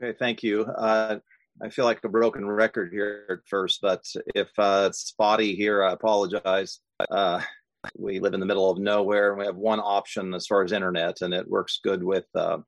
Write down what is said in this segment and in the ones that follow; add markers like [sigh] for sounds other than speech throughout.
Okay, thank you. Uh, I feel like a broken record here at first, but if uh, it's spotty here, I apologize. Uh, we live in the middle of nowhere, and we have one option as far as internet, and it works good with uh,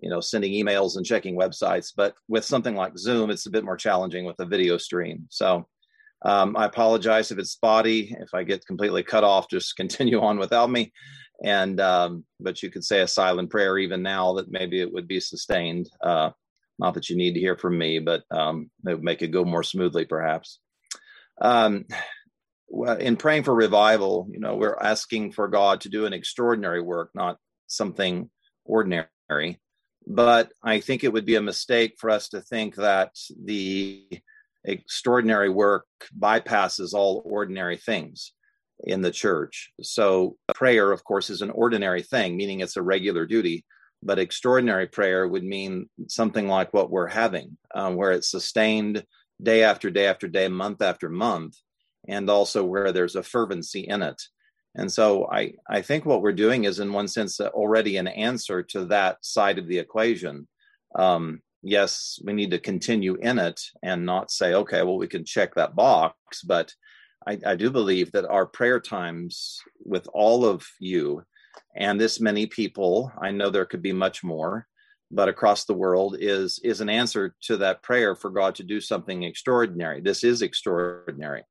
you know sending emails and checking websites. But with something like Zoom, it's a bit more challenging with a video stream. So um, I apologize if it's spotty. If I get completely cut off, [laughs] just continue on without me. And um, but you could say a silent prayer even now that maybe it would be sustained. Uh, not that you need to hear from me, but um, it would make it go more smoothly, perhaps. Um, in praying for revival, you know, we're asking for God to do an extraordinary work, not something ordinary. But I think it would be a mistake for us to think that the extraordinary work bypasses all ordinary things in the church. So, prayer, of course, is an ordinary thing, meaning it's a regular duty but extraordinary prayer would mean something like what we're having, um, where it's sustained day after day after day, month after month, and also where there's a fervency in it. And so I, I think what we're doing is, in one sense, already an answer to that side of the equation. Um, yes, we need to continue in it and not say, okay, well, we can check that box. But I, I do believe that our prayer times with all of you and this many people i know there could be much more but across the world is is an answer to that prayer for god to do something extraordinary. This is extraordinary.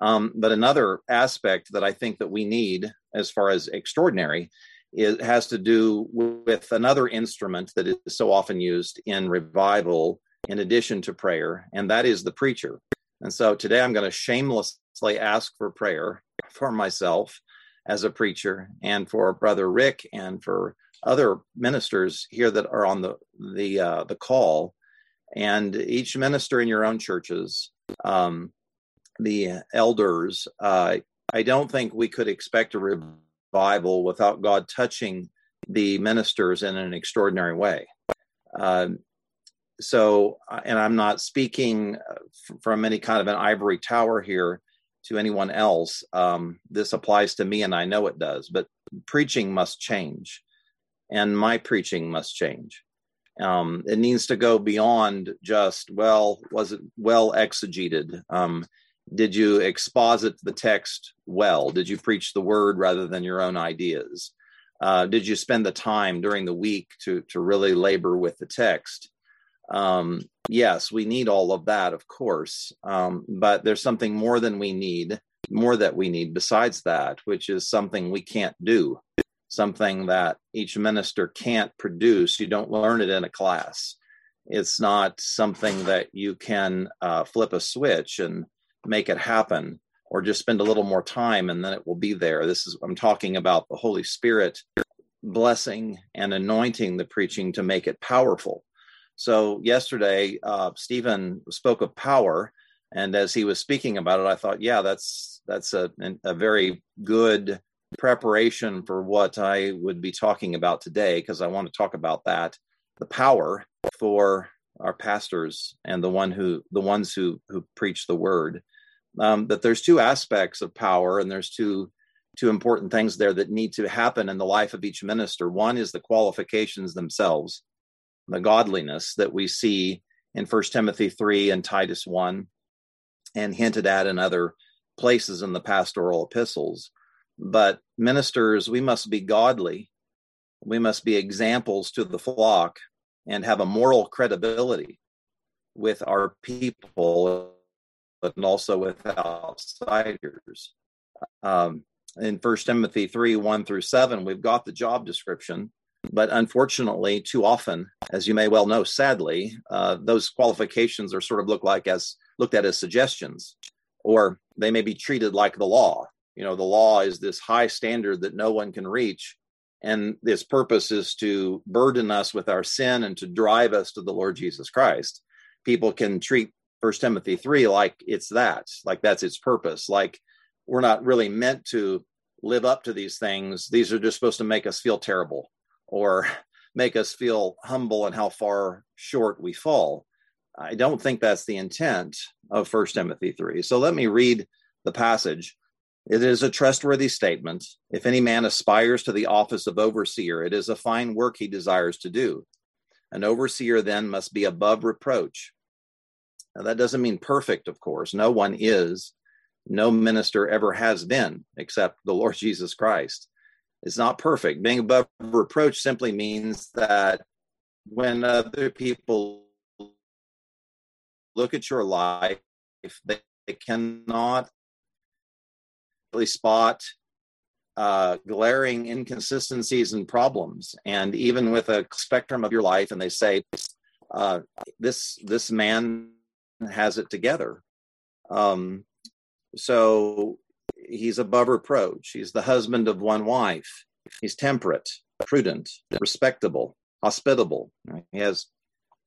Um, but another aspect that i think that we need as far as extraordinary it has to do with another instrument that is so often used in revival in addition to prayer and that is the preacher. And so today i'm going to shamelessly ask for prayer for myself as a preacher and for brother rick and for other ministers here that are on the the uh, the call. And each minister in your own churches um, the elders uh, i don't think we could expect a revival without god touching the ministers in an extraordinary way. Uh, so and i'm not speaking uh, from any kind of an ivory tower here to anyone else. Um, this applies to me, and I know it does. But preaching must change, and my preaching must change. Um, it needs to go beyond just well, was it well exegeted? Um, did you exposit the text well? Did you preach the word rather than your own ideas? Uh, did you spend the time during the week to to really labor with the text? Um, yes, we need all of that, of course, um, but there's something more than we need, more that we need besides that, which is something we can't do, something that each minister can't produce. You don't learn it in a class. It's not something that you can uh, flip a switch and make it happen or just spend a little more time and then it will be there. This is, I'm talking about the Holy Spirit blessing and anointing the preaching to make it powerful so yesterday, uh, Stephen spoke of power, and as he was speaking about it, I thought, yeah, that's that's a a very good preparation for what I would be talking about today, because I want to talk about that, the power for our pastors and the one who the ones who who preach the word. Um, that there's two aspects of power, and there's two two important things there that need to happen in the life of each minister. One is the qualifications themselves the godliness that we see in First Timothy 3 and Titus 1 and hinted at in other places in the pastoral epistles. But ministers, we must be godly. We must be examples to the flock and have a moral credibility with our people and also with outsiders. Um, in First Timothy 3 1 through 7, we've got the job description but unfortunately, too often, as you may well know, sadly, uh, those qualifications are sort of looked like as looked at as suggestions, or they may be treated like the law. You know, the law is this high standard that no one can reach, and its purpose is to burden us with our sin and to drive us to the Lord Jesus Christ. People can treat First Timothy three like it's that, like that's its purpose. Like we're not really meant to live up to these things. These are just supposed to make us feel terrible or make us feel humble and how far short we fall. I don't think that's the intent of First Timothy 3. So let me read the passage. It is a trustworthy statement. If any man aspires to the office of overseer, it is a fine work he desires to do. An overseer then must be above reproach. Now, that doesn't mean perfect, of course. No one is. No minister ever has been, except the Lord [laughs] Jesus Christ. It's not perfect. Being above reproach simply means that when other people look at your life, they, they cannot really spot uh, glaring inconsistencies and problems. And even with a spectrum of your life, and they say, uh, "This this man has it together." Um, so he's above reproach. He's the husband of one wife. He's temperate, prudent, respectable, hospitable. He has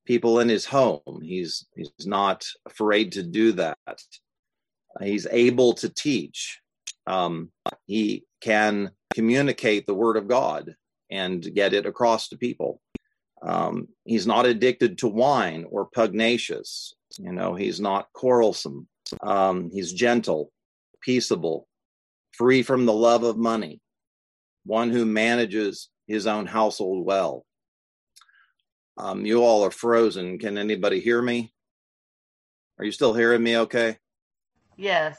people in his home. He's he's not afraid to do that. He's able to teach. Um, he can communicate the word of God and get it across to people. Um, he's not addicted to wine or pugnacious. You know, he's not quarrelsome. Um, he's gentle, peaceable, free from the love of money, one who manages his own household well. Um, you all are frozen. Can anybody hear me? Are you still hearing me okay? Yes.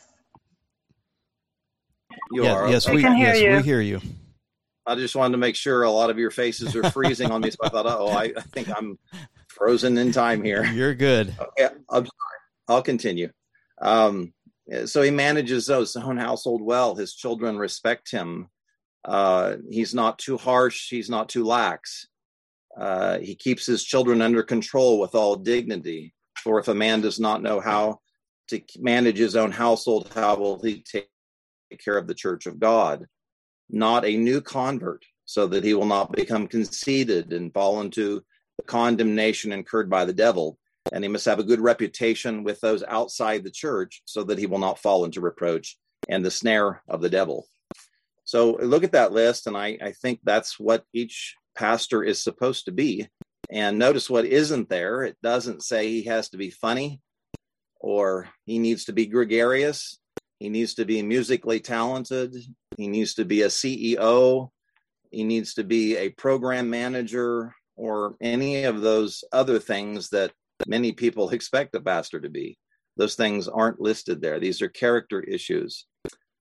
You yes, are. Yes, we, can hear yes, you. we hear you. I just wanted to make sure a lot of your faces are freezing on me. So I thought, oh, I, I think I'm frozen in time here. You're good. Okay, I'm sorry. I'll continue. Um, so he manages his own household well. His children respect him. Uh, he's not too harsh. He's not too lax. Uh, he keeps his children under control with all dignity. For if a man does not know how to manage his own household, how will he take care of the church of God? Not a new convert, so that he will not become conceited and fall into the condemnation incurred by the devil and he must have a good reputation with those outside the church so that he will not fall into reproach and the snare of the devil. So look at that list, and I, I think that's what each pastor is supposed to be. And notice what isn't there. It doesn't say he has to be funny or he needs to be gregarious. He needs to be musically talented. He needs to be a CEO. He needs to be a program manager or any of those other things that many people [laughs] expect a pastor to be. Those things aren't listed there. These are character issues.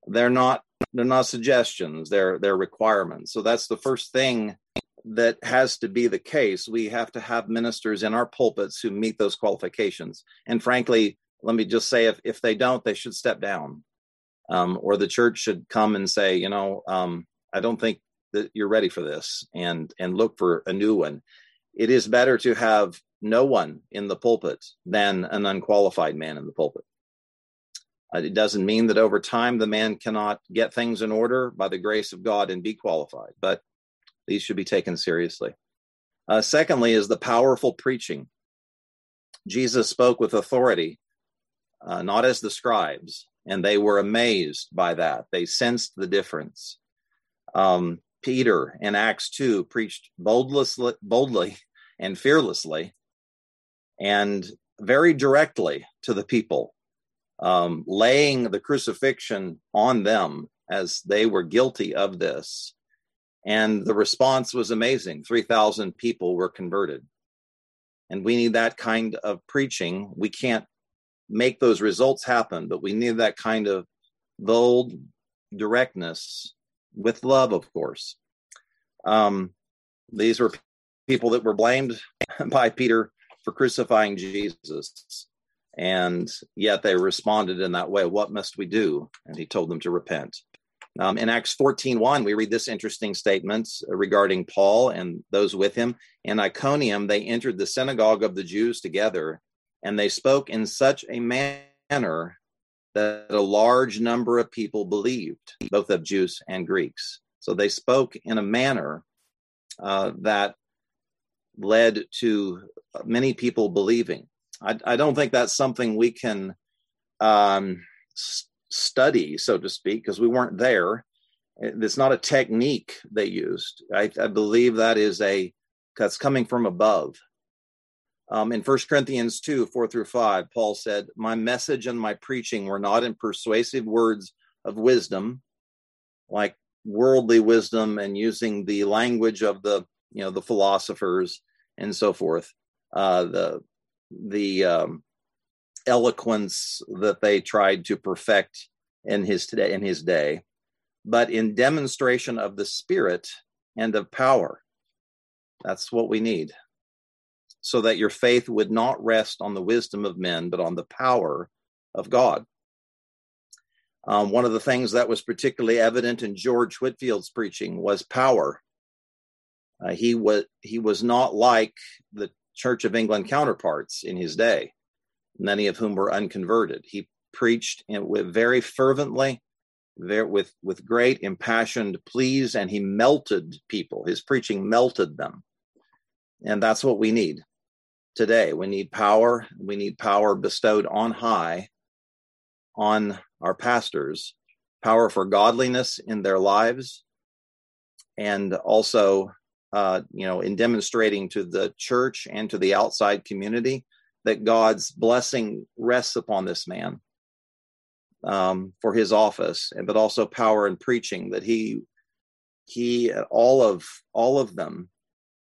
They're not they're not suggestions, they're they're requirements. So that's the first thing that has to be the case. We have to have ministers in our pulpits who meet those qualifications. And frankly, let me just say if, if they don't, they should step down. Um, or the church should come and say, you know, um, I don't think that you're ready for this and and look for a new one. It is better to have no one in the pulpit than an unqualified man in the pulpit. Uh, it doesn't mean that over time the man cannot get things in order by the grace of God and be qualified, but these should be taken seriously. Uh, secondly, is the powerful preaching. Jesus spoke with authority, uh, not as the scribes, and they were amazed by that. They sensed the difference. Um, Peter in Acts 2 preached boldlessly, boldly and fearlessly and very directly to the people, um, laying the crucifixion on them as they were guilty of this. And the response was amazing 3,000 people were converted. And we need that kind of preaching. We can't make those results happen, but we need that kind of bold directness with love, of course. Um, these were people that were blamed [laughs] by Peter for crucifying Jesus. And yet they responded in that way. What must we do? And he told them to repent. Um, in Acts 14 1, we read this interesting statement regarding Paul and those with him. In Iconium, they entered the synagogue of the Jews together, and they spoke in such a manner that a large number of people believed, both of Jews and Greeks. So they spoke in a manner uh, that led to many people believing. I, I don't think that's something we can um, s- study, so to speak, because we weren't there. It's not a technique they used. I, I believe that is a that's coming from above. Um, in 1 Corinthians 2 4 through 5, Paul said, My message and my preaching were not in persuasive words of wisdom, like worldly wisdom and using the language of the you know the philosophers and so forth. Uh, the the um, eloquence that they tried to perfect in his today in his day, but in demonstration of the Spirit and of power. That's what we need, so that your faith would not rest on the wisdom of men, but on the power of God. Um, one of the things that was particularly evident in George Whitefield's preaching was power. Uh, he was he was not like the Church of England counterparts in his day, many of whom were unconverted. He preached very fervently, with with great impassioned pleas, and he melted people. His preaching melted them, and that's what we need today. We need power. We need power bestowed on high on our pastors, power for godliness in their lives, and also, uh, you know, in demonstrating to the church and to the outside community that God's blessing rests upon this man um, for his office, and but also power in preaching that he he all of all of them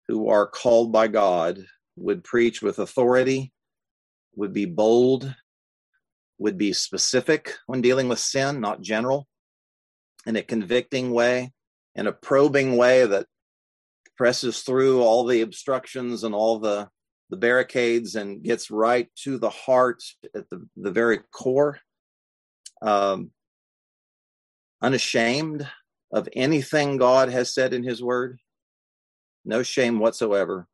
who are called by God would preach with authority, would be bold, would be specific when dealing with sin, not general, in a convicting way, in a probing way that presses through all the obstructions and all the the barricades and gets right to the heart at the, the very core um, unashamed of anything God has said in His Word, no shame whatsoever,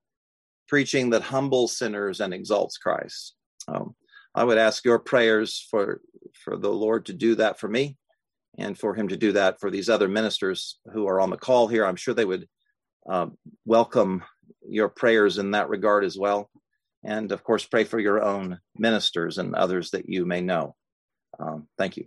preaching that humbles sinners and exalts Christ. Um, I would ask your prayers for for the Lord to do that for me, and for Him to do that for these other ministers who are on the call here. I'm sure they would uh, welcome your prayers in that regard as well, and of course, pray for your own ministers and others that you may know. Um, thank you.